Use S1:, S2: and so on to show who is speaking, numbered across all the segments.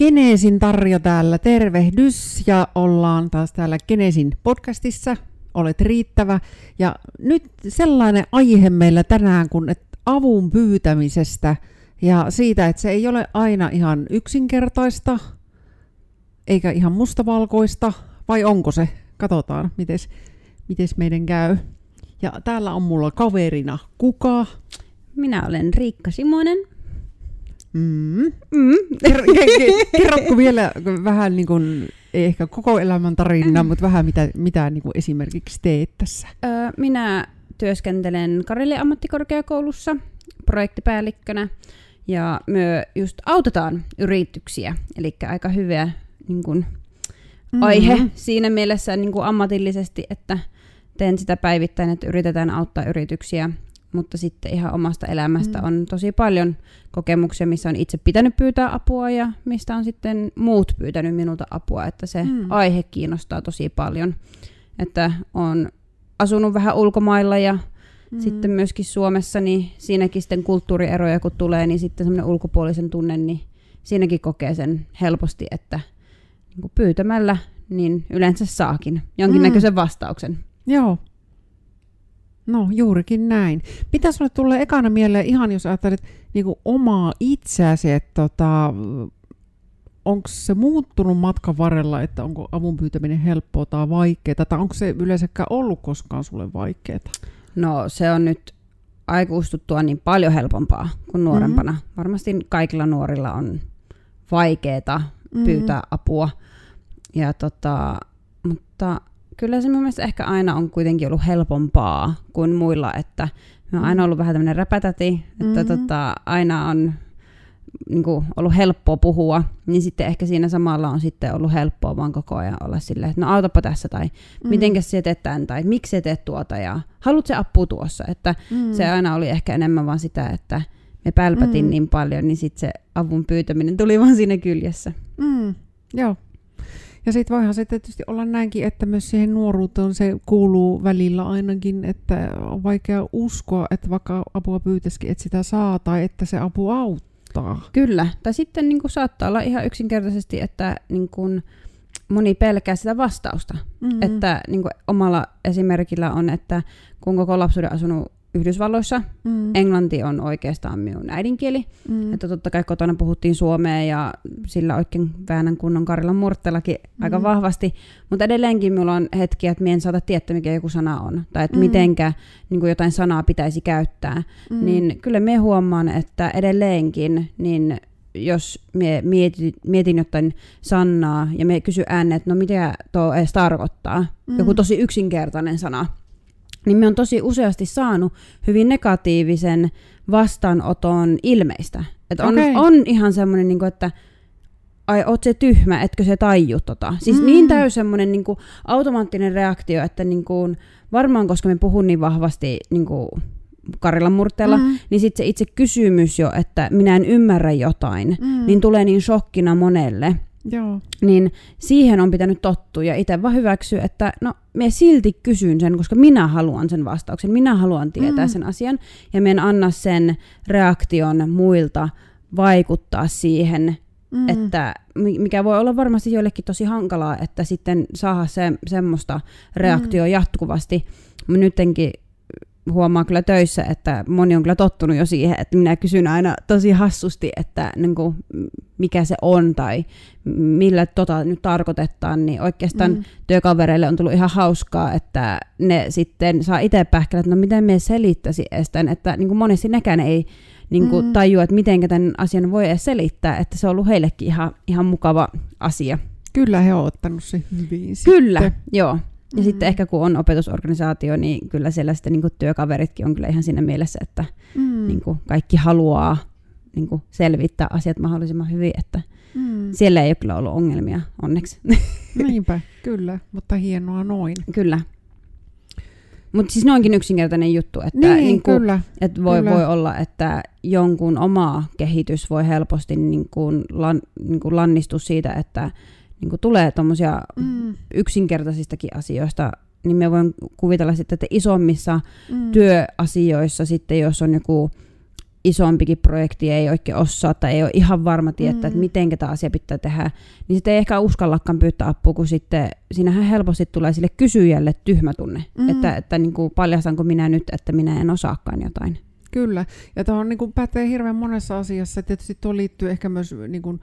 S1: Geneesin Tarjo täällä, tervehdys ja ollaan taas täällä Geneesin podcastissa. Olet riittävä ja nyt sellainen aihe meillä tänään kun että avun pyytämisestä ja siitä, että se ei ole aina ihan yksinkertaista eikä ihan mustavalkoista, vai onko se? Katsotaan, miten meidän käy. Ja täällä on mulla kaverina kuka?
S2: Minä olen Riikka Simonen.
S1: Mm. Mm. Kerrotko vielä vähän niin kuin, ei ehkä koko elämän tarina, mm. mutta vähän mitä, mitä niin kuin esimerkiksi teet tässä?
S2: Öö, minä työskentelen Kareli ammattikorkeakoulussa projektipäällikkönä ja me just autetaan yrityksiä, eli aika hyvä niin kuin, mm-hmm. aihe siinä mielessä niin kuin ammatillisesti, että teen sitä päivittäin, että yritetään auttaa yrityksiä mutta sitten ihan omasta elämästä mm. on tosi paljon kokemuksia, missä on itse pitänyt pyytää apua ja mistä on sitten muut pyytänyt minulta apua, että se mm. aihe kiinnostaa tosi paljon. Että on asunut vähän ulkomailla ja mm. sitten myöskin Suomessa, niin siinäkin sitten kulttuurieroja kun tulee, niin sitten semmoinen ulkopuolisen tunne, niin siinäkin kokee sen helposti, että niin pyytämällä niin yleensä saakin jonkinnäköisen mm. vastauksen.
S1: Joo, No juurikin näin. Mitä sulle tulee ekana mieleen ihan, jos ajattelet niin kuin omaa itseäsi, että tota, onko se muuttunut matkan varrella, että onko avun pyytäminen helppoa tai vaikeaa, tai onko se yleensäkään ollut koskaan sulle vaikeaa?
S2: No se on nyt aikuistuttua niin paljon helpompaa kuin nuorempana. Mm-hmm. Varmasti kaikilla nuorilla on vaikeaa mm-hmm. pyytää apua. Ja tota, mutta kyllä se mun mielestä ehkä aina on kuitenkin ollut helpompaa kuin muilla, että mä oon aina ollut vähän tämmöinen räpätäti, että mm-hmm. tota, aina on niin kuin, ollut helppoa puhua, niin sitten ehkä siinä samalla on sitten ollut helppoa vaan koko ajan olla silleen, että no autapa tässä, tai mm. mitenkä sä teet tämän, tai miksi sä teet tuota, ja haluat se apua tuossa, että mm. se aina oli ehkä enemmän vaan sitä, että me pälpätin mm. niin paljon, niin sitten se avun pyytäminen tuli vaan siinä kyljessä.
S1: Mm. Joo, ja sitten voihan se tietysti olla näinkin, että myös siihen nuoruuteen se kuuluu välillä ainakin, että on vaikea uskoa, että vaikka apua pyytäisikin, että sitä saa tai että se apu auttaa.
S2: Kyllä. Tai sitten niin kuin saattaa olla ihan yksinkertaisesti, että niin kuin moni pelkää sitä vastausta. Mm-hmm. Että niin kuin omalla esimerkillä on, että kun koko lapsuuden asunut Yhdysvalloissa. Mm. Englanti on oikeastaan minun äidinkieli. Mm. Että totta kai kotona puhuttiin suomea ja sillä oikein väännän kunnon Karilan murtellakin mm. aika vahvasti. Mutta edelleenkin minulla on hetkiä, että minä en saata tietää, mikä joku sana on. Tai että mm. mitenkä niin kuin jotain sanaa pitäisi käyttää. Mm. Niin kyllä me huomaan, että edelleenkin niin jos mie mietin, mietin jotain sanaa ja me kysy ääneen, että no mitä tuo edes tarkoittaa. Mm. Joku tosi yksinkertainen sana niin me on tosi useasti saanut hyvin negatiivisen vastaanoton ilmeistä. Että on, okay. on ihan semmoinen, niin että ai oot se tyhmä, etkö se taiju tota. Siis mm. niin täys semmoinen niin automaattinen reaktio, että niin kuin, varmaan koska me puhun niin vahvasti niin kuin, Karilan murteella, mm. niin sitten se itse kysymys jo, että minä en ymmärrä jotain, mm. niin tulee niin shokkina monelle.
S1: Joo.
S2: Niin siihen on pitänyt tottua ja itse vaan hyväksyä, että no me silti kysyn sen, koska minä haluan sen vastauksen, minä haluan tietää mm. sen asian ja me en anna sen reaktion muilta vaikuttaa siihen, mm. että mikä voi olla varmasti joillekin tosi hankalaa, että sitten saa se, semmoista reaktioa mm. jatkuvasti. Nyttenkin huomaa kyllä töissä, että moni on kyllä tottunut jo siihen, että minä kysyn aina tosi hassusti, että niin kuin, mikä se on tai millä tota nyt tarkoitetaan, niin oikeastaan mm. työkavereille on tullut ihan hauskaa, että ne sitten saa itse pähkellä, että no miten me selittäisi estän, että niin kuin monesti nekään ei niin kuin mm. tajua, että miten tämän asian voi edes selittää, että se on ollut heillekin ihan, ihan mukava asia.
S1: Kyllä he ovat ottanut se hyvin
S2: Kyllä,
S1: sitten.
S2: joo. Ja mm. sitten ehkä kun on opetusorganisaatio, niin kyllä siellä sitten niin työkaveritkin on kyllä ihan siinä mielessä, että mm. niin kaikki haluaa niin selvittää asiat mahdollisimman hyvin, että mm. siellä ei ole kyllä ollut ongelmia onneksi.
S1: Niinpä, kyllä, mutta hienoa noin.
S2: Kyllä. Mutta siis noinkin yksinkertainen juttu, että, niin, niin kuin, kyllä, että voi, kyllä. voi olla, että jonkun oma kehitys voi helposti niin kuin lan, niin kuin lannistua siitä, että niin kuin tulee tuommoisia mm. yksinkertaisistakin asioista, niin me voin kuvitella sitten, että isommissa mm. työasioissa sitten, jos on joku isompikin projekti ei oikein osaa tai ei ole ihan varma tietää, mm. että miten tämä asia pitää tehdä, niin sitten ei ehkä uskallakaan pyytää apua, kun sitten siinähän helposti tulee sille kysyjälle tyhmä tunne, mm. että, että niin kuin paljastanko minä nyt, että minä en osaakaan jotain.
S1: Kyllä, ja tuohon niin pätee hirveän monessa asiassa. Tietysti tuo liittyy ehkä myös niin kuin,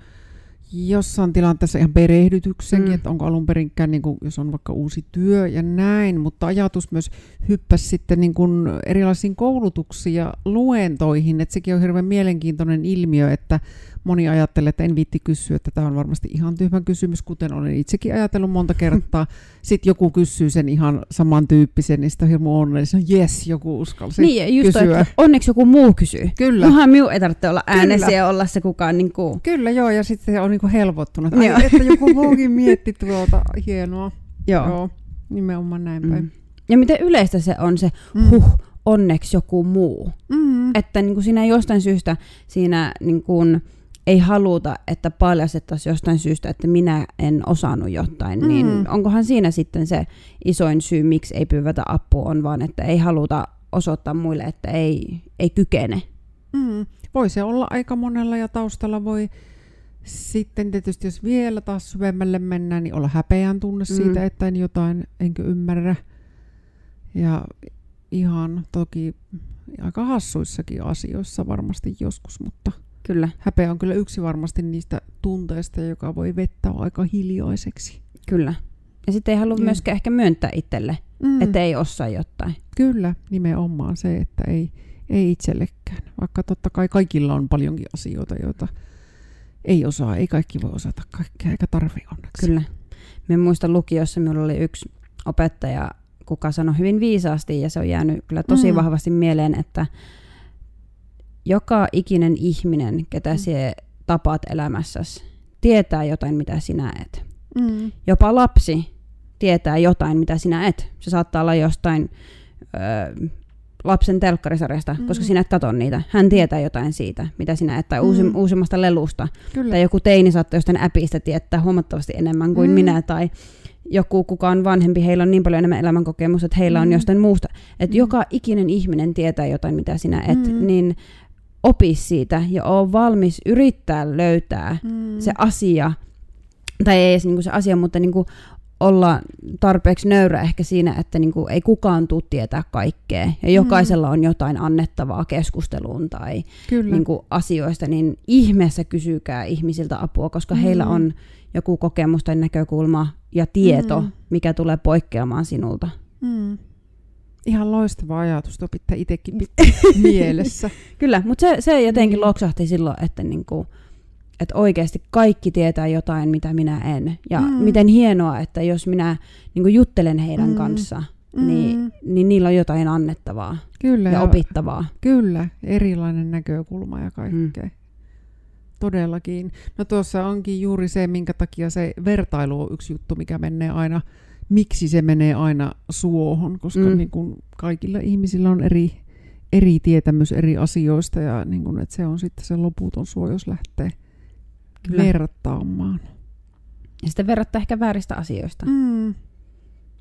S1: jossain tilanteessa ihan perehdytyksenkin, mm. että onko alun perinkään, niin kuin, jos on vaikka uusi työ ja näin, mutta ajatus myös hyppäsi sitten niin kuin erilaisiin koulutuksiin ja luentoihin, että sekin on hirveän mielenkiintoinen ilmiö, että moni ajattelee, että en viitti kysyä, että tämä on varmasti ihan tyhmä kysymys, kuten olen itsekin ajatellut monta kertaa. Sitten joku kysyy sen ihan samantyyppisen, niin sitä on hirmu onnellinen. Jes, joku uskalsi
S2: niin, just
S1: kysyä.
S2: Toi, että onneksi joku muu kysyy.
S1: Kyllä.
S2: Johan minun ei tarvitse olla äänessä ja olla se kukaan niin kuin...
S1: Kyllä, joo, ja sitten on niin kuin helpottunut. Ai, että joku muukin mietti tuota, hienoa.
S2: Joo.
S1: joo. Nimenomaan näin päin. Mm.
S2: Ja miten yleistä se on se mm. huh, onneksi joku muu. Mm. Että niin kuin siinä jostain syystä siinä niin kuin, ei haluta, että paljastettaisiin jostain syystä, että minä en osannut jotain, mm. niin onkohan siinä sitten se isoin syy, miksi ei pyyvätä apua on vaan, että ei haluta osoittaa muille, että ei, ei kykene.
S1: Mm. Voi se olla aika monella ja taustalla voi sitten tietysti, jos vielä taas syvemmälle mennään, niin olla häpeän tunne mm. siitä, että en jotain enkö ymmärrä. Ja ihan toki aika hassuissakin asioissa varmasti joskus, mutta –
S2: Kyllä.
S1: Häpeä on kyllä yksi varmasti niistä tunteista, joka voi vettää aika hiljaiseksi.
S2: Kyllä. Ja sitten ei halua mm. myöskään ehkä myöntää itselle, mm. että ei osaa jotain.
S1: Kyllä, nimenomaan se, että ei, ei itsellekään. Vaikka totta kai kaikilla on paljonkin asioita, joita ei osaa. Ei kaikki voi osata kaikkea, eikä tarvi onneksi.
S2: Kyllä. Me muistan lukiossa, minulla oli yksi opettaja, kuka sanoi hyvin viisaasti, ja se on jäänyt kyllä tosi mm. vahvasti mieleen, että joka ikinen ihminen, ketä mm. sinä tapaat elämässäsi, tietää jotain, mitä sinä et. Mm. Jopa lapsi tietää jotain, mitä sinä et. Se saattaa olla jostain ö, lapsen telkkarisarjasta, mm. koska sinä et katso niitä. Hän tietää jotain siitä, mitä sinä et, tai mm. uusi, uusimmasta lelusta. Kyllä. Tai joku teini saattaa jostain äpistä tietää huomattavasti enemmän kuin mm. minä, tai joku, kuka on vanhempi, heillä on niin paljon enemmän elämänkokemusta, että heillä mm. on jostain muusta. Että mm. joka ikinen ihminen tietää jotain, mitä sinä et, mm. niin opi siitä ja ole valmis yrittää löytää mm. se asia, tai ei edes niinku se asia, mutta niinku olla tarpeeksi nöyrä ehkä siinä, että niinku ei kukaan tule tietää kaikkea. Ja jokaisella on jotain annettavaa keskusteluun tai niinku asioista, niin ihmeessä kysykää ihmisiltä apua, koska mm. heillä on joku kokemus tai näkökulma ja tieto, mm. mikä tulee poikkeamaan sinulta. Mm
S1: ihan loistava ajatus, tuo pitää itsekin mielessä.
S2: Kyllä, mutta se, se jotenkin mm. loksahti silloin, että, niinku, että oikeasti kaikki tietää jotain, mitä minä en. Ja mm. miten hienoa, että jos minä niinku, juttelen heidän mm. kanssa, niin, mm. niin niillä on jotain annettavaa kyllä, ja opittavaa.
S1: Kyllä, erilainen näkökulma ja kaikkea. Mm. Todellakin. No tuossa onkin juuri se, minkä takia se vertailu on yksi juttu, mikä menee aina miksi se menee aina suohon, koska mm. niin kuin kaikilla ihmisillä on eri, eri tietämys eri asioista ja niin kuin, että se on sitten se loputon suo, jos lähtee Kyllä. vertaamaan.
S2: Ja sitten verrattaa ehkä vääristä asioista.
S1: Mm.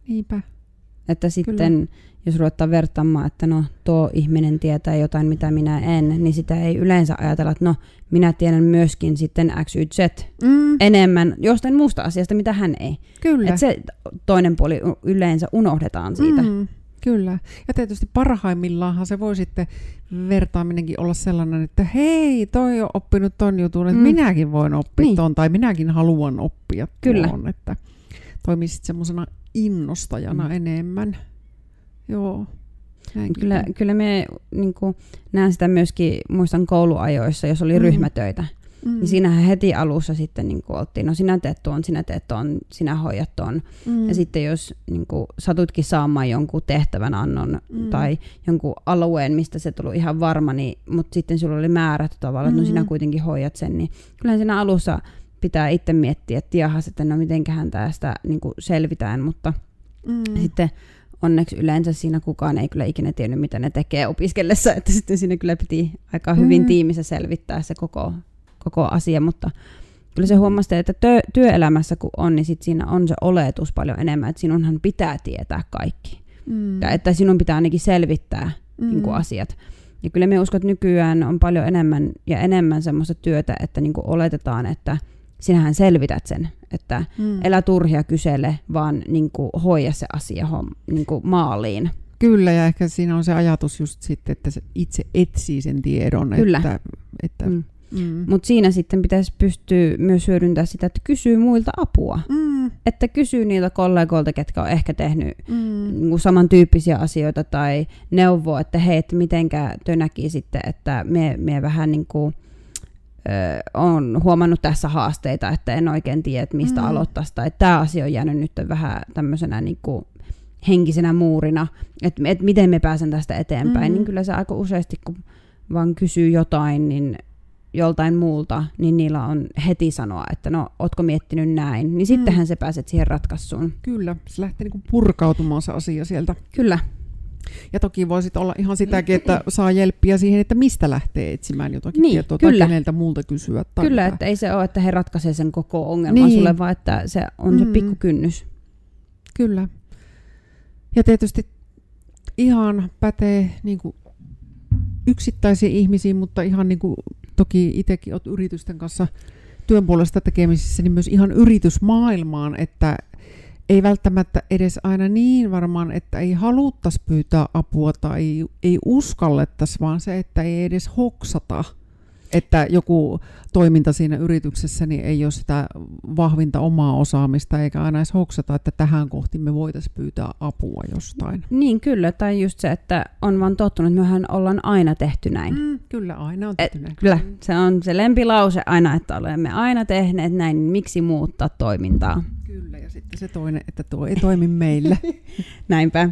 S1: Niinpä.
S2: Että sitten, Kyllä. jos ruvetaan vertaamaan, että no tuo ihminen tietää jotain, mitä minä en, niin sitä ei yleensä ajatella, että no minä tiedän myöskin sitten X, Y, Z mm. enemmän jostain muusta asiasta, mitä hän ei.
S1: Kyllä.
S2: Että se toinen puoli yleensä unohdetaan siitä. Mm.
S1: Kyllä. Ja tietysti parhaimmillaanhan se voi sitten vertaaminenkin olla sellainen, että hei, toi on oppinut ton jutun, että mm. minäkin voin oppia niin. ton, tai minäkin haluan oppia
S2: Kyllä.
S1: tuon, että toimii sitten semmoisena innostajana mm. enemmän. Joo.
S2: Kyllä, kyllä me niin näen sitä myöskin, muistan kouluajoissa, jos oli mm. ryhmätöitä. Mm. Niin siinähän heti alussa sitten niin kuin oltiin, no sinä teet tuon, sinä teet tuon, sinä hoidat tuon. Mm. Ja sitten jos niin kuin, satutkin saamaan jonkun tehtävän annon mm. tai jonkun alueen, mistä se tuli ihan varma, niin, mutta sitten sulla oli määrät tavallaan, että mm. no sinä mm. kuitenkin hoidat sen, niin kyllähän siinä alussa pitää itse miettiä, että jahas, että no mitenköhän tästä niin kuin selvitään, mutta mm. sitten onneksi yleensä siinä kukaan ei kyllä ikinä tiennyt, mitä ne tekee opiskellessa, että sitten siinä kyllä piti aika hyvin mm. tiimissä selvittää se koko, koko asia, mutta kyllä se huomasi, että työ, työelämässä kun on, niin sit siinä on se oletus paljon enemmän, että sinunhan pitää tietää kaikki. Mm. Ja että sinun pitää ainakin selvittää mm. niin kuin asiat. Ja kyllä me uskon, että nykyään on paljon enemmän ja enemmän semmoista työtä, että niin kuin oletetaan, että sinähän selvität sen, että mm. elä turhia kysele, vaan niin kuin hoida se asia niin kuin maaliin.
S1: Kyllä, ja ehkä siinä on se ajatus just sitten, että se itse etsii sen tiedon.
S2: Kyllä.
S1: Että, että,
S2: mm. Mm. Mutta siinä sitten pitäisi pystyä myös hyödyntämään sitä, että kysyy muilta apua.
S1: Mm.
S2: Että kysyy niiltä kollegoilta, ketkä on ehkä tehnyt
S1: Mm.
S2: niin samantyyppisiä asioita tai neuvoa, että hei, että mitenkä työ näki sitten, että me, me vähän niin kuin, on huomannut tässä haasteita, että en oikein tiedä, että mistä
S1: Mm.
S2: aloittaisi. Tai että tämä asia on jäänyt nyt vähän tämmöisenä niin kuin henkisenä muurina, että, että miten me pääsen tästä eteenpäin.
S1: Mm.
S2: Niin kyllä se aika useasti, kun vaan kysyy jotain, niin joltain muulta, niin niillä on heti sanoa, että no, ootko miettinyt näin, niin sittenhän se pääset siihen ratkaisuun.
S1: Kyllä, se lähtee niinku purkautumaan se asia sieltä.
S2: Kyllä,
S1: Ja toki voisit olla ihan sitäkin, että saa jelppiä siihen, että mistä lähtee etsimään jotakin
S2: Niin,
S1: tietoa
S2: kyllä.
S1: tai keneltä muulta kysyä. Tai
S2: kyllä, että ei se ole, että he ratkaisee sen koko ongelman
S1: Niin.
S2: sulle, vaan että se on se
S1: Mm.
S2: pikkukynnys.
S1: Kyllä. Ja tietysti ihan pätee niin kuin yksittäisiin ihmisiin, mutta ihan niin kuin toki itsekin olet yritysten kanssa työn puolesta tekemisissä, niin myös ihan yritysmaailmaan, että ei välttämättä edes aina niin varmaan, että ei haluttaisi pyytää apua tai ei, uskallettaisi, vaan se, että ei edes hoksata, että joku toiminta siinä yrityksessä niin ei ole sitä vahvinta omaa osaamista, eikä aina edes hoksata, että tähän kohti me voitaisiin pyytää apua jostain.
S2: Niin kyllä, tai just se, että on vaan tottunut, että mehän ollaan aina tehty näin.
S1: Mm, kyllä, aina on
S2: Et,
S1: tehty näin.
S2: kyllä, se on se lempilause aina, että olemme aina tehneet näin, niin miksi muuttaa toimintaa?
S1: Kyllä, ja sitten se toinen, että tuo ei toimi meillä.
S2: Näinpä.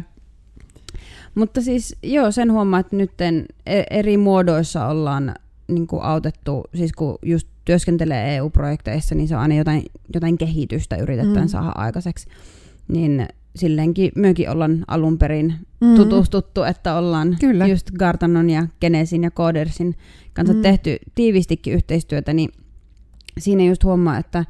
S2: Mutta siis joo, sen huomaa, että nyt eri muodoissa ollaan niin kuin autettu, siis kun just työskentelee EU-projekteissa, niin se on aina jotain, jotain kehitystä yritetään
S1: Mm.
S2: saada aikaiseksi. Niin silleenkin myökin ollaan alun perin
S1: Mm.
S2: tutustuttu, että ollaan
S1: Kyllä.
S2: just Gartanon ja Genesin ja Codersin kanssa
S1: mm.
S2: tehty tiivistikin yhteistyötä, niin siinä just huomaa, että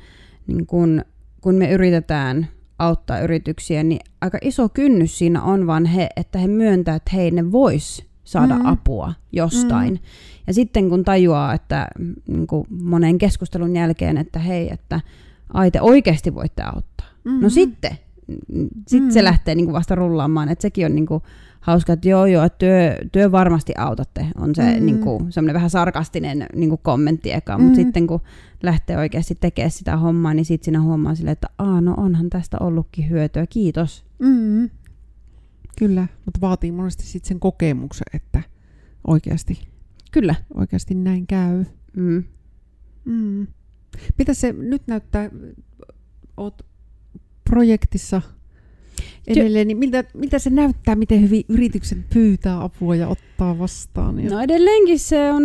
S2: niin kun, kun me yritetään auttaa yrityksiä, niin aika iso kynnys siinä on vaan he, että he myöntää, että hei, ne vois saada
S1: Mm.
S2: mm. apua jostain. Mm. Ja sitten kun tajuaa, että niin kuin monen keskustelun jälkeen, että hei, että ai te oikeasti voitte auttaa.
S1: Mm-hmm.
S2: No sitten, sitten
S1: Mm.
S2: se lähtee niin kuin vasta rullaamaan, että sekin on niin kuin hauska, että joo joo, että työ, työ varmasti autatte, on se
S1: Mm.
S2: mm. niin kuin, semmoinen vähän sarkastinen niin kuin kommentti eka,
S1: Mm.
S2: mutta sitten kun lähtee oikeasti tekemään sitä hommaa, niin sitten siinä huomaa silleen, että Aa, no onhan tästä ollutkin hyötyä, kiitos.
S1: Mm. Kyllä, mutta vaatii monesti sitten sen kokemuksen, että oikeasti,
S2: Kyllä.
S1: oikeasti näin käy.
S2: Mm.
S1: Mm. Mitä se nyt näyttää, oot projektissa edelleen, niin miltä, miltä se näyttää, miten hyvin yritykset pyytää apua ja ottaa vastaan? Ja...
S2: No edelleenkin se on,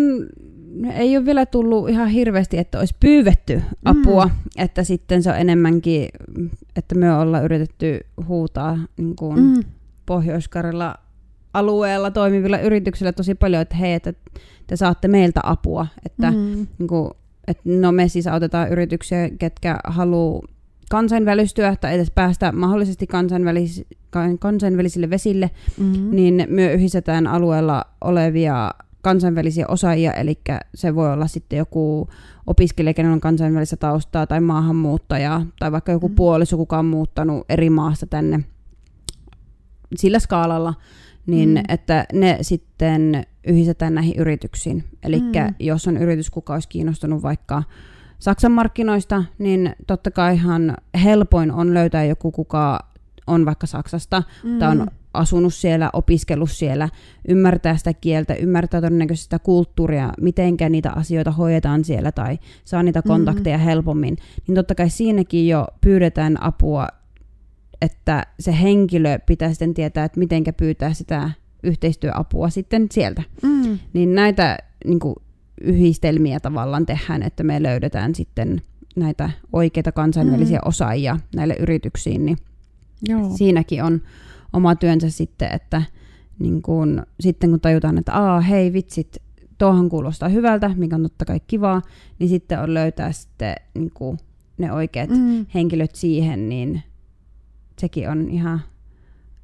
S2: ei ole vielä tullut ihan hirveästi, että olisi pyydetty apua, mm. että sitten se on enemmänkin, että me ollaan yritetty huutaa niin kuin
S1: mm.
S2: Pohjois-Karjala alueella toimivilla yrityksillä tosi paljon, että hei, että te saatte meiltä apua, että,
S1: Mm.
S2: niin kuin, että no me siis autetaan yrityksiä, ketkä haluaa kansainvälistyä tai edes päästä mahdollisesti kansainvälis, kan- kansainvälisille vesille,
S1: Mm.
S2: niin me yhdistetään alueella olevia kansainvälisiä osaajia, eli se voi olla sitten joku opiskelija, kenellä on kansainvälistä taustaa, tai maahanmuuttaja, tai vaikka joku
S1: Mm.
S2: puoliso, kuka on muuttanut eri maasta tänne sillä skaalalla, niin
S1: Mm.
S2: mm. että ne sitten yhdistetään näihin yrityksiin. Eli
S1: Mm.
S2: mm. jos on yritys, kuka olisi kiinnostunut vaikka Saksan markkinoista, niin totta kai ihan helpoin on löytää joku, kuka on vaikka Saksasta,
S1: Mm.
S2: tai on asunut siellä, opiskellut siellä, ymmärtää sitä kieltä, ymmärtää todennäköisesti sitä kulttuuria, mitenkä niitä asioita hoidetaan siellä tai saa niitä kontakteja mm. helpommin, niin totta kai siinäkin jo pyydetään apua, että se henkilö pitää sitten tietää, että mitenkä pyytää sitä yhteistyöapua sitten sieltä.
S1: Mm.
S2: Niin näitä niin kuin, yhdistelmiä tavallaan tehdään, että me löydetään sitten näitä oikeita kansainvälisiä
S1: Mm.
S2: osaajia näille yrityksiin, niin
S1: Joo.
S2: siinäkin on oma työnsä sitten, että niin kun, sitten kun tajutaan, että aa hei vitsit, tuohon kuulostaa hyvältä, mikä on totta kai kivaa, niin sitten on löytää sitten niin kuin ne oikeat. Mm. henkilöt siihen, niin sekin on ihan,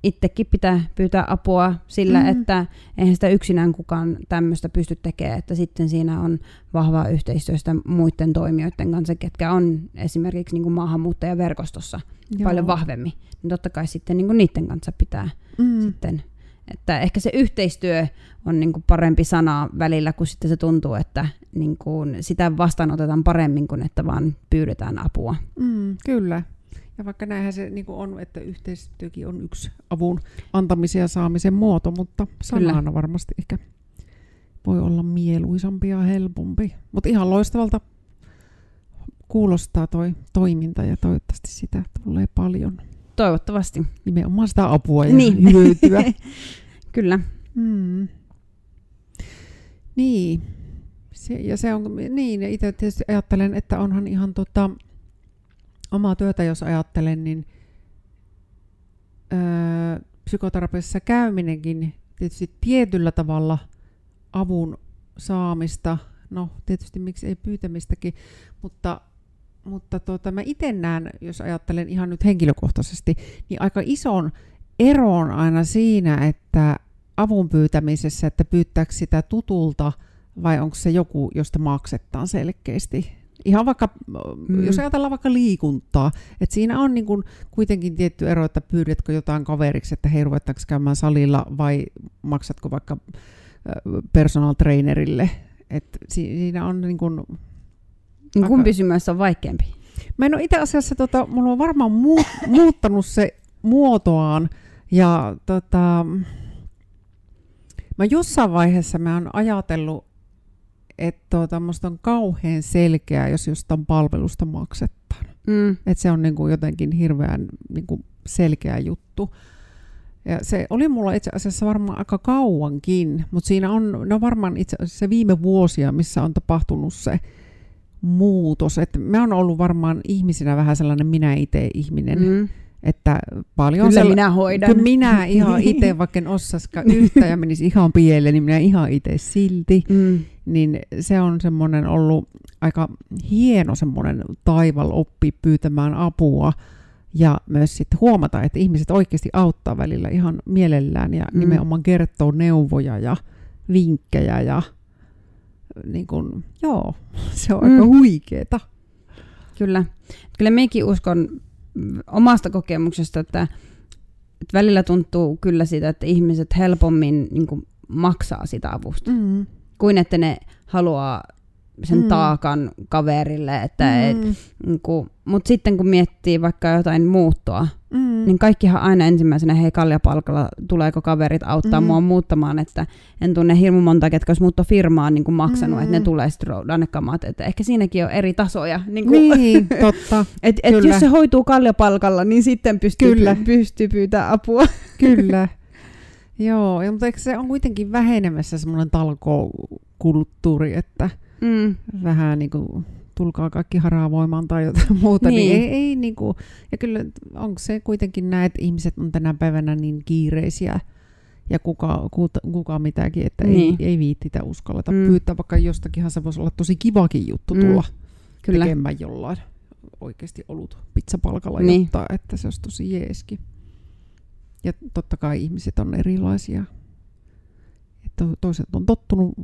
S2: itsekin pitää pyytää apua sillä,
S1: Mm.
S2: mm. että eihän sitä yksinään kukaan tämmöistä pysty tekemään, että sitten siinä on vahvaa yhteistyöstä muiden toimijoiden kanssa, ketkä on esimerkiksi niin kuin maahanmuuttajaverkostossa Joo. paljon vahvemmin, niin totta kai sitten niin kuin niiden kanssa pitää
S1: Mm.
S2: mm. sitten, että ehkä se yhteistyö on niin kuin parempi sana välillä, kun sitten se tuntuu, että niin kuin sitä vastaanotetaan paremmin kuin että vaan pyydetään apua.
S1: Mm, kyllä. Ja vaikka näinhän se niin on, että yhteistyökin on yksi avun antamisen ja saamisen muoto, mutta
S2: Kyllä.
S1: sanana varmasti ehkä voi olla mieluisampi ja helpompi. Mutta ihan loistavalta kuulostaa toi toiminta ja toivottavasti sitä tulee paljon.
S2: Toivottavasti.
S1: Nimenomaan sitä apua ja
S2: Niin.
S1: hyötyä.
S2: Kyllä.
S1: Mm. Niin. Se, ja se on, niin, ja itse tietysti ajattelen, että onhan ihan tota, omaa työtä, jos ajattelen, niin öö, psykoterapiassa käyminenkin tietysti tietyllä tavalla avun saamista, no tietysti miksi ei pyytämistäkin, mutta, mutta tota, mä itse näen, jos ajattelen ihan nyt henkilökohtaisesti, niin aika ison eron aina siinä, että avun pyytämisessä, että pyytääkö sitä tutulta vai onko se joku, josta maksetaan selkeästi. Ihan vaikka, mm. Jos ajatellaan vaikka liikuntaa, että siinä on niin kuin kuitenkin tietty ero, että pyydätkö jotain kaveriksi, että hei ruvetaanko käymään salilla vai maksatko vaikka personal trainerille. Et si- siinä on niin kuin,
S2: Niin Kumpi syy on vaikeampi?
S1: Mä en ole itse asiassa, tota, mulla on varmaan muut, muuttanut se muotoaan ja tota, mä jossain vaiheessa mä oon ajatellut, että tota, musta on kauhean selkeää, jos jostain palvelusta maksetaan.
S2: Mm.
S1: Että se on niinku jotenkin hirveän niinku selkeä juttu. Ja se oli mulla itse asiassa varmaan aika kauankin, mutta siinä on, ne on varmaan itse asiassa viime vuosia, missä on tapahtunut se muutos. Että mä oon ollut varmaan ihmisenä vähän sellainen minä itse ihminen.
S2: Mm.
S1: Että paljon
S2: Kyllä
S1: sella-
S2: minä hoidan.
S1: Kun minä ihan itse, vaikka en osaskaan yhtä ja menisi ihan pieleen, niin minä ihan itse silti.
S2: Mm.
S1: Niin se on semmoinen ollut aika hieno semmoinen taival oppi pyytämään apua ja myös sitten huomata, että ihmiset oikeasti auttaa välillä ihan mielellään ja
S2: Mm.
S1: nimenomaan kertoo neuvoja ja vinkkejä ja niin kun, joo, se on
S2: Mm.
S1: aika huikeeta.
S2: Kyllä. Kyllä mekin uskon omasta kokemuksesta, että, että välillä tuntuu kyllä siitä, että ihmiset helpommin niin kuin, maksaa sitä avusta,
S1: Mm.
S2: kuin että ne haluaa sen
S1: Mm.
S2: mm. taakan kaverille. Että mm. et,
S1: Mm.
S2: niin kuin, mutta sitten kun miettii vaikka jotain muuttoa,
S1: Mm.
S2: niin kaikkihan aina ensimmäisenä, hei kaljapalkalla, tuleeko kaverit auttaa
S1: Mm.
S2: mm. mua muuttamaan, että en tunne hirmu monta, ketkä olisi muuttofirmaan niin kuin maksanut,
S1: Mm.
S2: mm. että ne tulee sitten roudaan kamat, että ehkä siinäkin on eri tasoja. Niin kuin,
S1: Niin, totta.
S2: Et, et
S1: Kyllä.
S2: jos se hoituu kaljapalkalla, niin sitten pystyy,
S1: Kyllä.
S2: py, pystyy pyytää apua.
S1: Kyllä. Joo, mutta eikö se on kuitenkin vähenemässä semmoinen talkokulttuuri, että
S2: Mm.
S1: vähän niin kuin tulkaa kaikki haravoimaan tai jotain muuta, niin,
S2: Niin.
S1: ei, ei niin kuin, ja kyllä onko se kuitenkin näin, että ihmiset on tänä päivänä niin kiireisiä ja kuka, kuka, kuka mitäkin, että
S2: Niin.
S1: ei, ei viittitä uskalleta
S2: Mm.
S1: mm. pyytää, vaikka jostakinhan se voisi olla tosi kivakin juttu
S2: Mm.
S1: tulla
S2: Kyllä.
S1: tekemään jollain oikeasti ollut pizzapalkalla,
S2: Niin.
S1: jotta että se olisi tosi jeeskin. Ja totta kai ihmiset on erilaisia. Että toiset on tottunut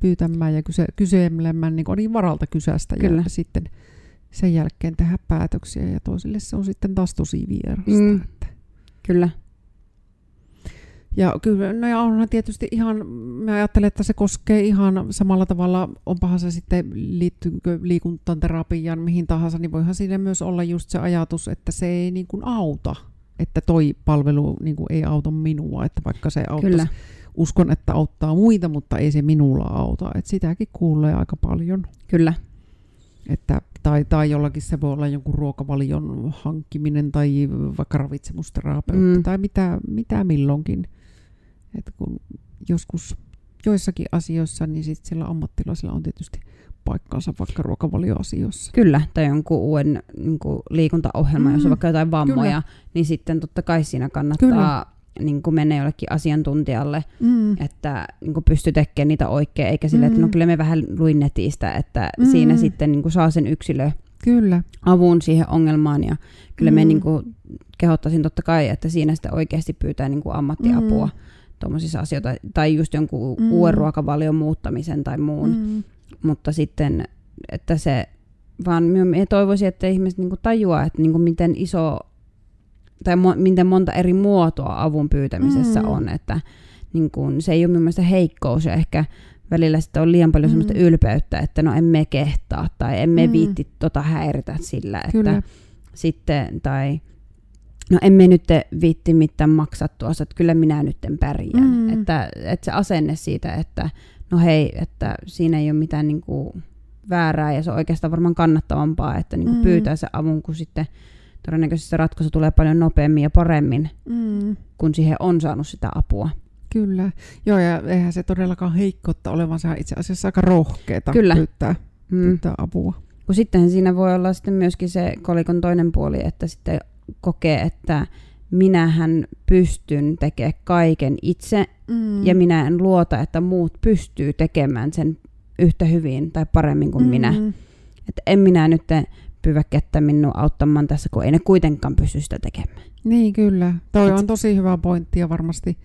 S1: pyytämään ja kyse, kyselemään niin, niin varalta kysästä
S2: Kyllä.
S1: ja sitten sen jälkeen tehdä päätöksiä ja toisille se on sitten taas tosi vierasta.
S2: Mm.
S1: Että.
S2: Kyllä.
S1: Ja kyllä, no ja onhan tietysti ihan, mä ajattelen, että se koskee ihan samalla tavalla, onpahan se sitten liittyykö liikuntaan, terapiaan, mihin tahansa, niin voihan siinä myös olla just se ajatus, että se ei niin kuin auta, että toi palvelu niin kuin ei auta minua, että vaikka se auttaisi,
S2: Kyllä.
S1: Uskon, että auttaa muita, mutta ei se minulla auta, että sitäkin kuulee aika paljon.
S2: Kyllä.
S1: Että, tai, tai jollakin se voi olla jonkun ruokavalion hankkiminen tai vaikka ravitsemusterapeutti
S2: Mm.
S1: tai mitä, mitä milloinkin. Et kun joskus joissakin asioissa, niin sit sillä ammattilaisilla on tietysti paikkansa vaikka ruokavalioasioissa.
S2: Kyllä. Tai jonkun uuden niin kuin liikuntaohjelma, mm. jos on vaikka jotain vammoja,
S1: Kyllä.
S2: niin sitten totta kai siinä kannattaa niin kuin mennä jollekin asiantuntijalle,
S1: Mm.
S2: että niin kuin pystyy tekemään niitä oikein, eikä sille, että no
S1: Mm.
S2: kyllä me vähän luin netistä, että
S1: Mm.
S2: siinä sitten niin kuin saa sen yksilö
S1: Kyllä.
S2: avun siihen ongelmaan ja kyllä me
S1: Mm.
S2: niin kuin, kehottaisin totta kai, että siinä sitten oikeasti pyytää niin kuin ammattiapua mm. tuommoisissa asioita, tai just jonkun mm. uuden ruokavalion muuttamisen tai muun. Mm. Mutta sitten, että se vaan minä toivoisin, että ihmiset niin kuin tajuaa, että niin kuin miten iso tai mo, miten monta eri muotoa avun pyytämisessä mm. on, että niin kuin, se ei ole mielestäni heikkous ja ehkä välillä sitten on liian paljon mm. sellaista ylpeyttä, että no emme kehtaa tai emme mm. viitti tota häiritä sillä, että Kyllä. sitten tai no emme nyt viitti mitään maksattua, että kyllä minä nyt pärjään. Mm. Että, että se asenne siitä, että no hei, että siinä ei ole mitään niin kuin väärää ja se on oikeastaan varmaan kannattavampaa, että niin kuin mm. pyytää se avun, kun sitten todennäköisesti se ratkaisu tulee paljon nopeammin ja paremmin, mm. kun siihen on saanut sitä apua.
S1: Kyllä. Joo, ja eihän se todellakaan heikkoutta olevansa itse asiassa aika rohkeeta Kyllä. pyytää, mm. pyytää apua.
S2: Kun sittenhän siinä voi olla sitten myöskin se kolikon toinen puoli, että sitten kokee, että minähän pystyn tekemään kaiken itse mm. ja minä en luota, että muut pystyy tekemään sen yhtä hyvin tai paremmin kuin mm. minä. Että en minä nyt pyväkettä minun auttamaan tässä, kun ei ne kuitenkaan pysty sitä tekemään.
S1: Niin kyllä. Toi Et... on tosi hyvä pointti ja varmasti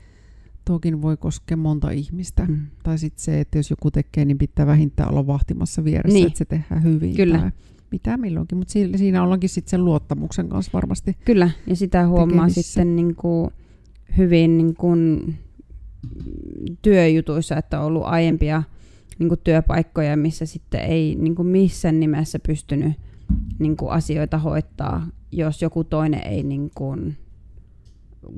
S1: tuokin voi koskea monta ihmistä. Mm. Tai sitten se, että jos joku tekee, niin pitää vähintään olla vahtimassa vieressä, niin. että se tehdään hyvin.
S2: Kyllä. Tai
S1: mitä milloinkin, mutta siinä ollaankin sitten sen luottamuksen kanssa varmasti.
S2: Kyllä, ja sitä huomaa tekemissä. sitten niin kuin hyvin niin kuin työjutuissa, että on ollut aiempia niin kuin työpaikkoja, missä sitten ei niin kuin missään nimessä pystynyt niin kuin asioita hoitaa, jos joku toinen ei niin kuin,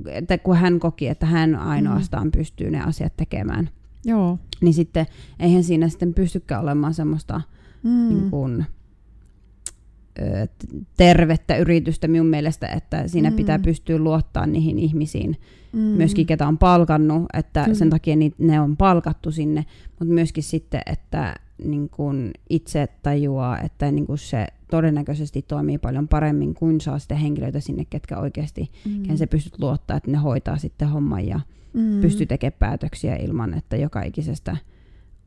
S2: että kun hän koki, että hän ainoastaan mm. pystyy ne asiat tekemään.
S1: Joo.
S2: Niin sitten eihän siinä sitten pystykään olemaan semmoista mm. niin kuin, tervettä yritystä minun mielestä, että siinä mm. pitää pystyä luottaa niihin ihmisiin, mm. myöskin ketä on palkannut, että Kyllä. sen takia ne on palkattu sinne, mutta myöskin sitten, että niin kun itse tajuaa, että niin kun se todennäköisesti toimii paljon paremmin kuin saa sitten henkilöitä sinne, ketkä oikeasti, mm. ken se pystyt luottaa, että ne hoitaa sitten homman ja mm. pystyy tekemään päätöksiä ilman, että joka ikisestä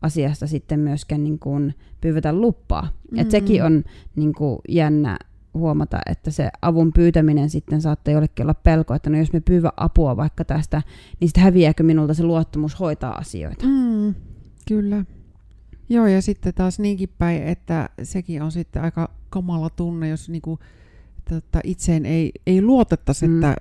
S2: asiasta sitten myöskään niin kuin pyyvetä luppaa. Mm. Et sekin on niin kuin jännä huomata, että se avun pyytäminen sitten saattaa jollekin olla pelko, että no jos me pyyvä apua vaikka tästä, niin sitten häviääkö minulta se luottamus hoitaa asioita.
S1: Mm, kyllä. Joo, ja sitten taas niinkin päin, että sekin on sitten aika kamala tunne, jos niinku, että itseen ei, ei luotettaisi, mm. että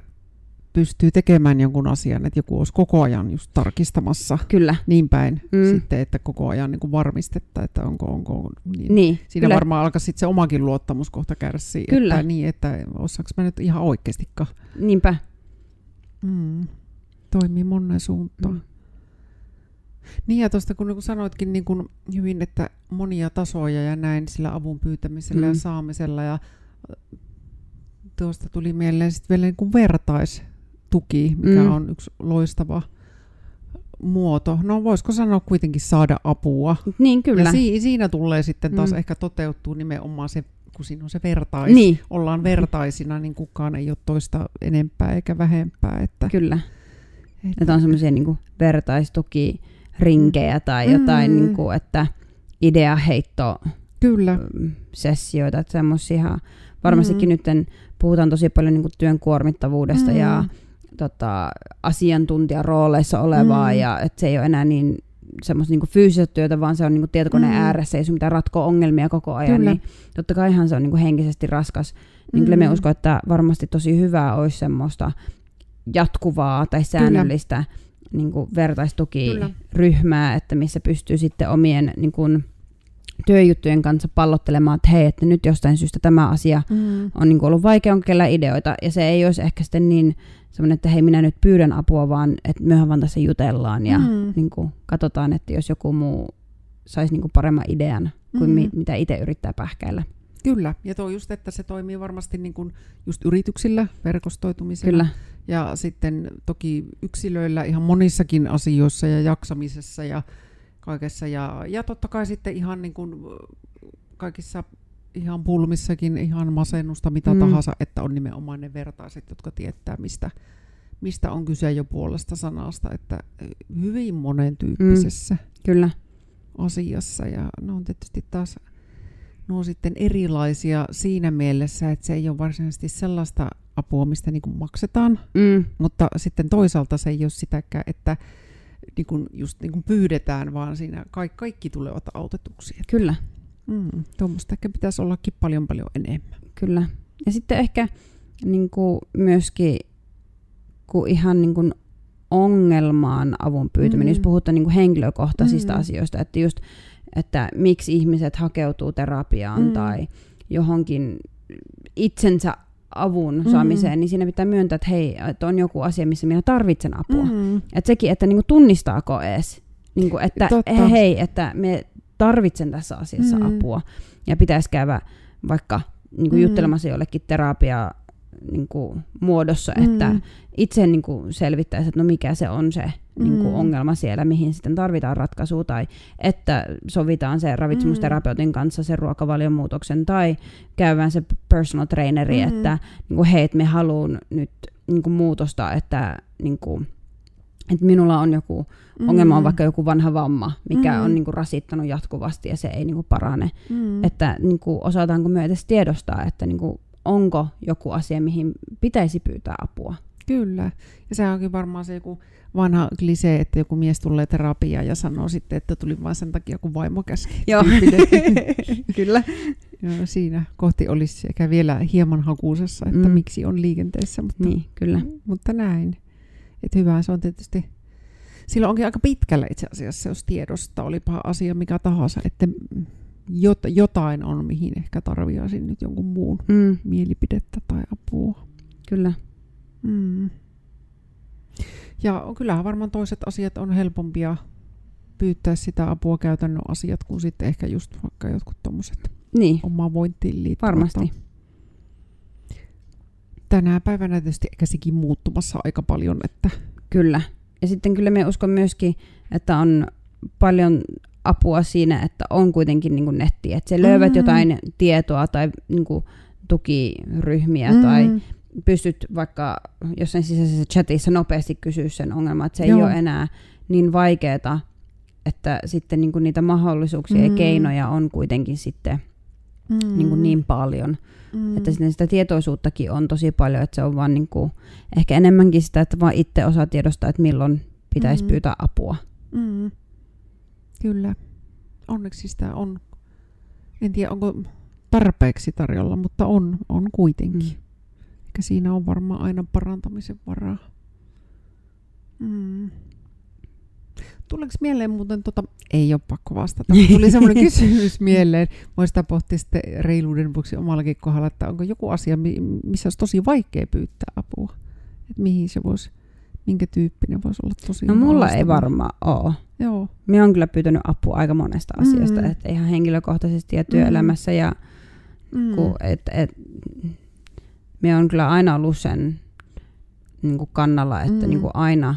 S1: pystyy tekemään jonkun asian, että joku olisi koko ajan just tarkistamassa.
S2: Kyllä.
S1: Niin päin mm. sitten, että koko ajan niin varmistetta, että onko, onko niin. niin Siinä kyllä. varmaan alkaa sitten se omakin luottamus kohta kärsiä. Kyllä. Että, niin, että osaanko mä nyt ihan oikeastikaan.
S2: Niinpä.
S1: Mm. Toimii monen suuntaan. Mm. Niin ja tuosta kun, kun sanoitkin niin kun hyvin, että monia tasoja ja näin sillä avun pyytämisellä mm. ja saamisella ja tuosta tuli mieleen sitten vielä niin kuin vertais, tuki, mikä mm. on yksi loistava muoto. No voisiko sanoa kuitenkin saada apua.
S2: Niin kyllä.
S1: Ja si- siinä tulee sitten taas mm. ehkä toteutuu nimenomaan se, kun siinä on se vertais. Niin. Ollaan vertaisina, niin kukaan ei ole toista enempää eikä vähempää. Että,
S2: kyllä. Että, että on semmoisia niin vertaistukirinkejä mm. tai jotain, mm. niin kuin, että ideaheitto Kyllä. sessioita, että semmoisia varmastikin mm. nyt puhutaan tosi paljon niin kuin työn kuormittavuudesta mm. ja tota, asiantuntijarooleissa olevaa, mm. ja että se ei ole enää niin semmoista niinku fyysistä työtä, vaan se on niinku tietokoneen mm. ääressä, ei sun mitään ratkoa ongelmia koko ajan, kyllä. niin totta kai ihan se on niinku henkisesti raskas. Niin mm. kyllä me uskon, että varmasti tosi hyvää olisi semmoista jatkuvaa tai säännöllistä niinku vertaistukiryhmää, että missä pystyy sitten omien niinku, työjuttujen kanssa pallottelemaan, että hei, että nyt jostain syystä tämä asia mm. on niin kuin ollut vaikea on ideoita, ja se ei olisi ehkä sitten niin semmoinen, että hei, minä nyt pyydän apua, vaan että myöhään vaan tässä jutellaan, ja mm. niin kuin katsotaan, että jos joku muu saisi niin kuin paremman idean kuin mm. mi- mitä itse yrittää pähkäillä.
S1: Kyllä, ja tuo just, että se toimii varmasti niin kuin just yrityksillä, verkostoitumisella.
S2: Kyllä.
S1: Ja sitten toki yksilöillä ihan monissakin asioissa ja jaksamisessa ja kaikessa. Ja, ja totta kai sitten ihan niin kuin kaikissa ihan pulmissakin ihan masennusta, mitä mm. tahansa, että on nimenomaan ne vertaiset, jotka tietää, mistä, mistä on kyse jo puolesta sanasta, että hyvin monen tyyppisessä mm.
S2: Kyllä.
S1: asiassa. Ja ne on tietysti taas ne on sitten erilaisia siinä mielessä, että se ei ole varsinaisesti sellaista apua, mistä niin maksetaan,
S2: Mm,
S1: mutta sitten toisaalta se ei ole sitäkään, että niin kuin just niin kuin pyydetään, vaan siinä kaikki, kaikki tulevat autetuksi. Että,
S2: kyllä,
S1: mm, tuommoista ehkä pitäisi ollakin paljon paljon enemmän.
S2: kyllä. Ja sitten ehkä niin kuin myöskin, kun ihan niin kuin ongelmaan avun pyytäminen,
S1: Mm.
S2: jos puhutaan niin kuin henkilökohtaisista
S1: Mm.
S2: asioista, että just, että miksi ihmiset hakeutuu terapiaan
S1: Mm.
S2: tai johonkin itsensä avun
S1: Mm.
S2: saamiseen, niin siinä pitää myöntää, että hei, että on joku asia, missä minä tarvitsen apua.
S1: Mm.
S2: Että sekin, että niinku tunnistaako edes, niinku, että
S1: Totta.
S2: hei, että me tarvitsen tässä asiassa
S1: Mm.
S2: apua. Ja pitäisi käydä vaikka niinku
S1: Mm.
S2: juttelemassa jollekin terapia niinku, muodossa, että
S1: Mm.
S2: itse niinku selvittäisi, että no mikä se on se niinku,
S1: Mm.
S2: ongelma siellä, mihin sitten tarvitaan ratkaisua, tai että sovitaan se ravitsemusterapeutin kanssa sen ruokavalion muutoksen, tai käydään se personal traineri,
S1: Mm.
S2: että niinku, hei, että me haluan nyt niinku, muutosta, että niinku, että minulla on joku ongelma, on vaikka joku vanha vamma, mikä
S1: Mm.
S2: on niinku, rasittanut jatkuvasti ja se ei niinku, parane.
S1: Mm.
S2: Että niinku, osataanko me edes tiedostaa, että niinku, onko joku asia, mihin pitäisi pyytää apua.
S1: Kyllä. Ja se onkin varmaan se joku vanha klisee, että joku mies tulee terapiaan ja sanoo sitten, että tuli vain sen takia, kun vaimo käski.
S2: Joo. Kyllä.
S1: Ja siinä kohti olisi ehkä vielä hieman hakuusessa, että
S2: Mm.
S1: miksi on liikenteessä, mutta,
S2: Niin, kyllä.
S1: mutta näin. Että hyvä se on tietysti. Silloin onkin aika pitkällä itse asiassa, jos tiedosta olipa asia mikä tahansa, että jot, jotain on, mihin ehkä tarviaisin nyt jonkun muun
S2: Mm,
S1: mielipidettä tai apua.
S2: kyllä.
S1: Mm. Ja kyllähän varmaan toiset asiat on helpompia pyytää sitä apua käytännön asiat, kuin sitten ehkä just vaikka jotkut tuommoiset
S2: Niin,
S1: omaan vointiin liittyvät.
S2: varmasti.
S1: Tänä päivänä tietysti ehkä sekin muuttumassa aika paljon, että
S2: Kyllä. Ja sitten kyllä me uskon myöskin, että on paljon apua siinä, että on kuitenkin niin netti, että se löydät
S1: Mm.
S2: jotain tietoa tai niin kuin tukiryhmiä mm. tai pystyt vaikka jossain sisäisessä chatissa nopeasti kysyä sen ongelman, että se
S1: Joo.
S2: ei ole enää niin vaikeaa, että sitten niin kuin niitä mahdollisuuksia mm. ja keinoja on kuitenkin sitten
S1: mm.
S2: niin, kuin niin paljon.
S1: mm.
S2: Että sitten sitä tietoisuuttakin on tosi paljon, että se on vaan niin kuin, ehkä enemmänkin sitä, että vaan itse osaa tiedostaa, että milloin pitäisi
S1: Mm.
S2: pyytää apua.
S1: Mm. Kyllä. Onneksi sitä on. En tiedä, onko tarpeeksi tarjolla, mutta on, on kuitenkin.
S2: Mm.
S1: Eikä siinä on varmaan aina parantamisen varaa. Mm. Tuleeko mieleen muuten, tota, ei ole pakko vastata, mutta tuli semmoinen kysymys mieleen. Sitä pohtia sitten reiluuden vuoksi omallakin kohdalla, että onko joku asia, mi- missä olisi tosi vaikea pyytää apua. Et mihin se voisi, minkä tyyppinen voisi olla tosi
S2: No mulla ei varmaan ole.
S1: Joo.
S2: Minä olen kyllä pyytänyt apua aika monesta
S1: Mm.
S2: asiasta, että ihan henkilökohtaisesti ja työelämässä. Ja
S1: Mm.
S2: kun, et, et, minä on kyllä aina ollut sen niin kuin kannalla, että
S1: Mm.
S2: niin kuin aina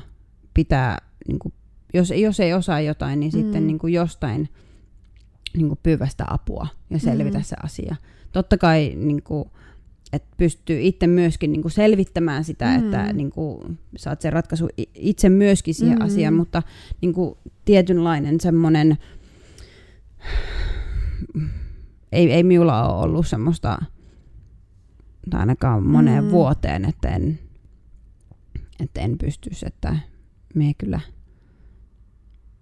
S2: pitää, niin kuin, jos, jos ei osaa jotain, niin sitten
S1: Mm.
S2: niin kuin jostain niin kuin pyyvästä apua ja selvitä
S1: Mm.
S2: se asia. Totta kai niin kuin, että pystyy itse myöskin niin kuin selvittämään sitä,
S1: Mm.
S2: että niin kuin, saat sen ratkaisu itse myöskin siihen
S1: Mm.
S2: asiaan, mutta niin kuin, tietynlainen semmoinen, ei, ei minulla ole ollut semmoista, tai ainakaan moneen
S1: Mm.
S2: vuoteen, että en, että en pystyisi, että minä kyllä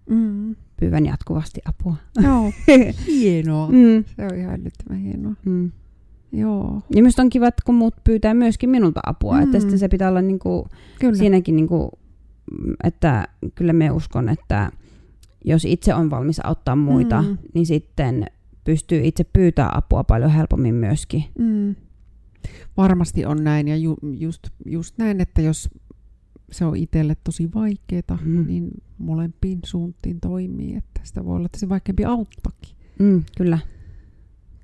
S1: Mm.
S2: pyydän jatkuvasti apua.
S1: Joo, hienoa.
S2: Mm.
S1: Se on ihan älyttömän hienoa.
S2: Mm.
S1: Joo,
S2: Ja minusta on kiva, että kun muut pyytää myöskin minulta apua, mm. että
S1: Mm.
S2: sitten se pitää olla niinku,
S1: kyllä.
S2: siinäkin, niinku, että kyllä me uskon, että jos itse on valmis auttaa muita,
S1: Mm.
S2: niin sitten pystyy itse pyytää apua paljon helpommin myöskin.
S1: Mm. Varmasti on näin ja ju, just, just näin, että jos se on itselle tosi vaikeaa,
S2: Mm.
S1: niin molempiin suuntiin toimii, että sitä voi olla tosi vaikeampi auttaakin.
S2: Mm, kyllä.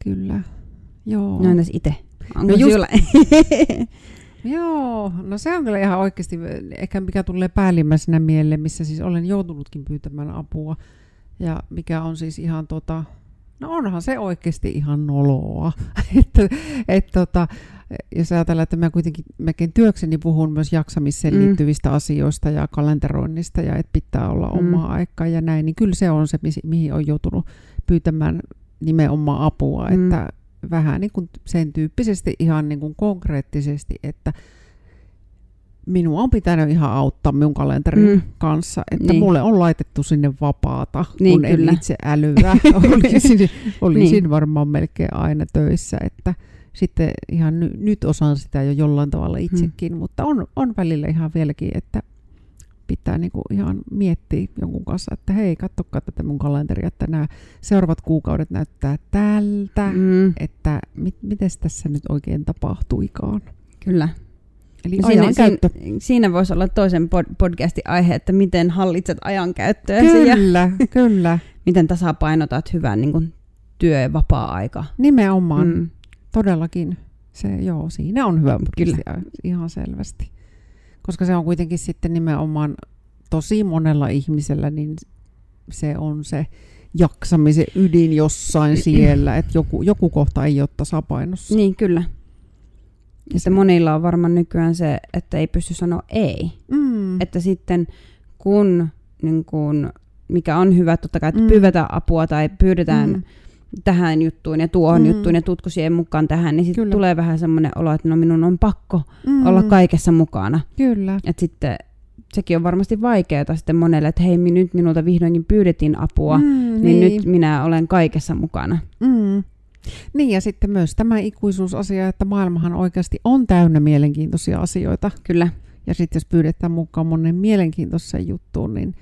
S1: Kyllä. Joo.
S2: No entäs itse? Onko
S1: No
S2: no
S1: just-? Joo, no se on kyllä ihan oikeasti ehkä mikä tulee päällimmäisenä mieleen, missä siis olen joutunutkin pyytämään apua. Ja mikä on siis ihan tota, no onhan se oikeasti ihan noloa. että, et tota, jos ajatellaan, että mä kuitenkin melkein työkseni puhun myös jaksamiseen
S2: Mm.
S1: liittyvistä asioista ja kalenteroinnista ja että pitää olla
S2: Mm.
S1: omaa aikaa ja näin, niin kyllä se on se, mihin on joutunut pyytämään nimenomaan apua,
S2: Mm.
S1: että vähän niin kuin sen tyyppisesti ihan niin kuin konkreettisesti, että minua on pitänyt ihan auttaa minun kalenterin mm. kanssa, että niin. mulle on laitettu sinne vapaata, niin, kun kyllä. en itse älyä. olisin, olisin niin. varmaan melkein aina töissä, että sitten ihan ny, nyt osaan sitä jo jollain tavalla itsekin, mm. mutta on, on välillä ihan vieläkin, että pitää niinku ihan miettiä jonkun kanssa, että hei, katsokaa tätä mun kalenteria, että nämä seuraavat kuukaudet näyttää tältä, mm. että mit, miten tässä nyt oikein tapahtuikaan.
S2: Kyllä.
S1: Eli siinä,
S2: siinä, siinä voisi olla toisen pod, podcastin aihe, että miten hallitset ajankäyttöä.
S1: Kyllä, ja kyllä.
S2: miten tasapainotat hyvän niin kuin, työ- ja vapaa-aika.
S1: Nimenomaan, mm. todellakin. Se, joo, siinä on hyvä podcast ihan selvästi koska se on kuitenkin sitten nimenomaan tosi monella ihmisellä, niin se on se jaksamisen ydin jossain siellä, että joku, joku kohta ei ole tasapainossa.
S2: Niin, kyllä. Ja se monilla on varmaan nykyään se, että ei pysty sanoa ei. Mm. Että sitten kun, niin kun, mikä on hyvä, totta kai, että mm. pyydetään apua tai pyydetään mm tähän juttuun ja tuohon mm. juttuun ja tutko siihen mukaan tähän, niin sitten tulee vähän semmoinen olo, että no minun on pakko mm. olla kaikessa mukana.
S1: Kyllä.
S2: Että sitten sekin on varmasti vaikeaa sitten monelle, että hei, nyt minulta vihdoinkin pyydettiin apua, mm, niin, niin nyt minä olen kaikessa mukana.
S1: Mm. Niin ja sitten myös tämä ikuisuusasia, että maailmahan oikeasti on täynnä mielenkiintoisia asioita.
S2: Kyllä.
S1: Ja sitten jos pyydetään mukaan monen mielenkiintoiseen juttuun, niin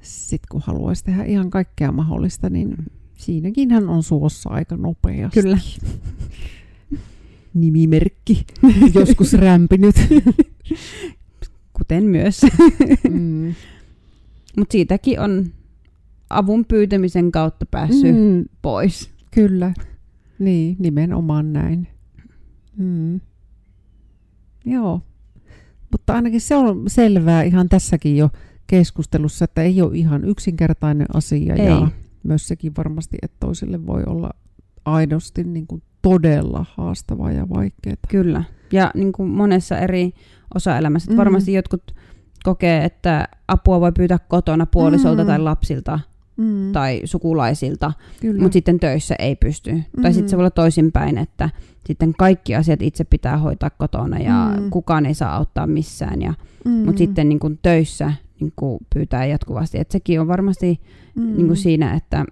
S1: sitten kun haluaisi tehdä ihan kaikkea mahdollista, niin siinäkin hän on suossa aika nopeasti.
S2: Kyllä.
S1: Nimimerkki, joskus rämpinyt.
S2: Kuten myös. mm. Mutta siitäkin on avun pyytämisen kautta päässyt mm. pois.
S1: Kyllä, niin, nimenomaan näin. Mm. Joo, mutta ainakin se on selvää ihan tässäkin jo keskustelussa, että ei ole ihan yksinkertainen asia. Ei. Ja myös sekin varmasti, että toisille voi olla aidosti niin kuin todella haastavaa ja vaikeaa.
S2: Kyllä, ja niin kuin monessa eri osa-elämässä. Mm. Varmasti jotkut kokee, että apua voi pyytää kotona puolisolta mm. tai lapsilta mm. tai sukulaisilta, mutta sitten töissä ei pysty. Mm. Tai sitten se voi olla toisinpäin, että sitten kaikki asiat itse pitää hoitaa kotona ja mm. kukaan ei saa auttaa missään. Ja, mm. Mutta sitten niin kuin töissä niin kuin pyytää jatkuvasti. Et sekin on varmasti mm. niin kuin siinä, että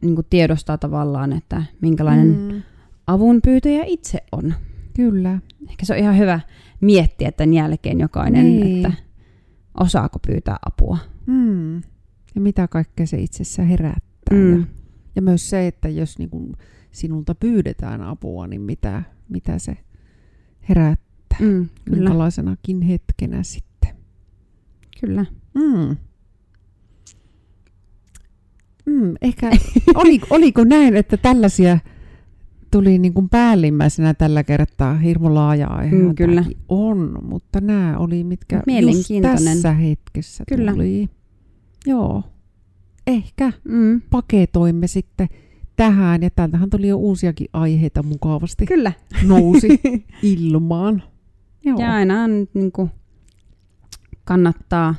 S2: niin kuin tiedostaa tavallaan, että minkälainen mm. avunpyytäjä itse on.
S1: Kyllä.
S2: Ehkä se on ihan hyvä miettiä tämän jälkeen jokainen, niin. että osaako pyytää apua.
S1: Mm. Ja mitä kaikkea se itsessä herättää. Mm. Ja, ja myös se, että jos niin kuin sinulta pyydetään apua, niin mitä, mitä se herättää. Mm, kyllä. Minkälaisenakin hetkenä sitten.
S2: Kyllä.
S1: Mm. Mm, ehkä, oliko, oliko näin, että tällaisia tuli niin kuin päällimmäisenä tällä kertaa hirmu laaja aihe. Mm,
S2: kyllä.
S1: On, mutta nämä oli mitkä just tässä hetkessä kyllä. tuli. Joo, ehkä mm. paketoimme sitten tähän, ja täältähän tuli jo uusiakin aiheita mukavasti.
S2: Kyllä.
S1: Nousi ilmaan.
S2: Joo. Ja aina on niin kuin kannattaa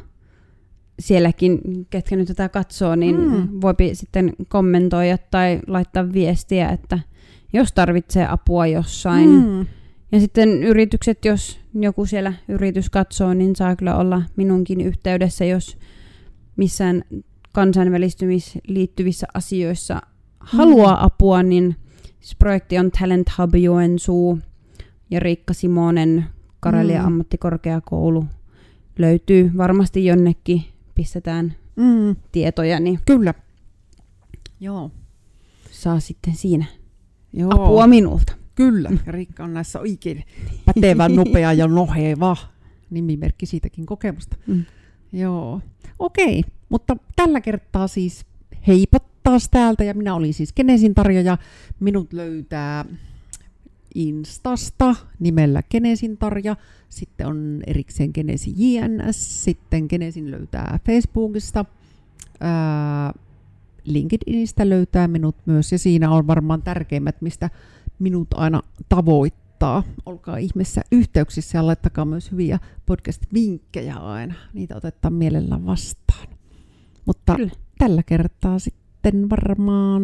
S2: sielläkin, ketkä nyt tätä katsoo, niin mm. voi sitten kommentoida tai laittaa viestiä, että jos tarvitsee apua jossain. Mm. Ja sitten yritykset, jos joku siellä yritys katsoo, niin saa kyllä olla minunkin yhteydessä, jos missään kansainvälistymis liittyvissä asioissa mm. haluaa apua, niin siis projekti on Talent Hub Joensuu ja Riikka Simonen, Karelia mm. ammattikorkeakoulu löytyy varmasti jonnekin, pistetään mm. tietoja, niin
S1: Kyllä. Joo.
S2: saa sitten siinä Joo. apua minulta.
S1: Kyllä, ja Riikka on näissä oikein pätevä, nopea ja noheva. Nimimerkki siitäkin kokemusta. Mm. Joo, okei. Mutta tällä kertaa siis heipat taas täältä, ja minä olin siis Kenesin tarjoja. Minut löytää Instasta nimellä Genesin Tarja, sitten on erikseen Genesi JNS, sitten Genesin löytää Facebookista, ää, LinkedInistä löytää minut myös, ja siinä on varmaan tärkeimmät, mistä minut aina tavoittaa. Olkaa ihmeessä yhteyksissä ja laittakaa myös hyviä podcast-vinkkejä aina. Niitä otetaan mielellään vastaan. Mutta Kyllä. tällä kertaa sitten varmaan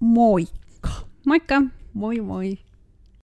S1: moikka!
S2: Moikka!
S1: Moi moi!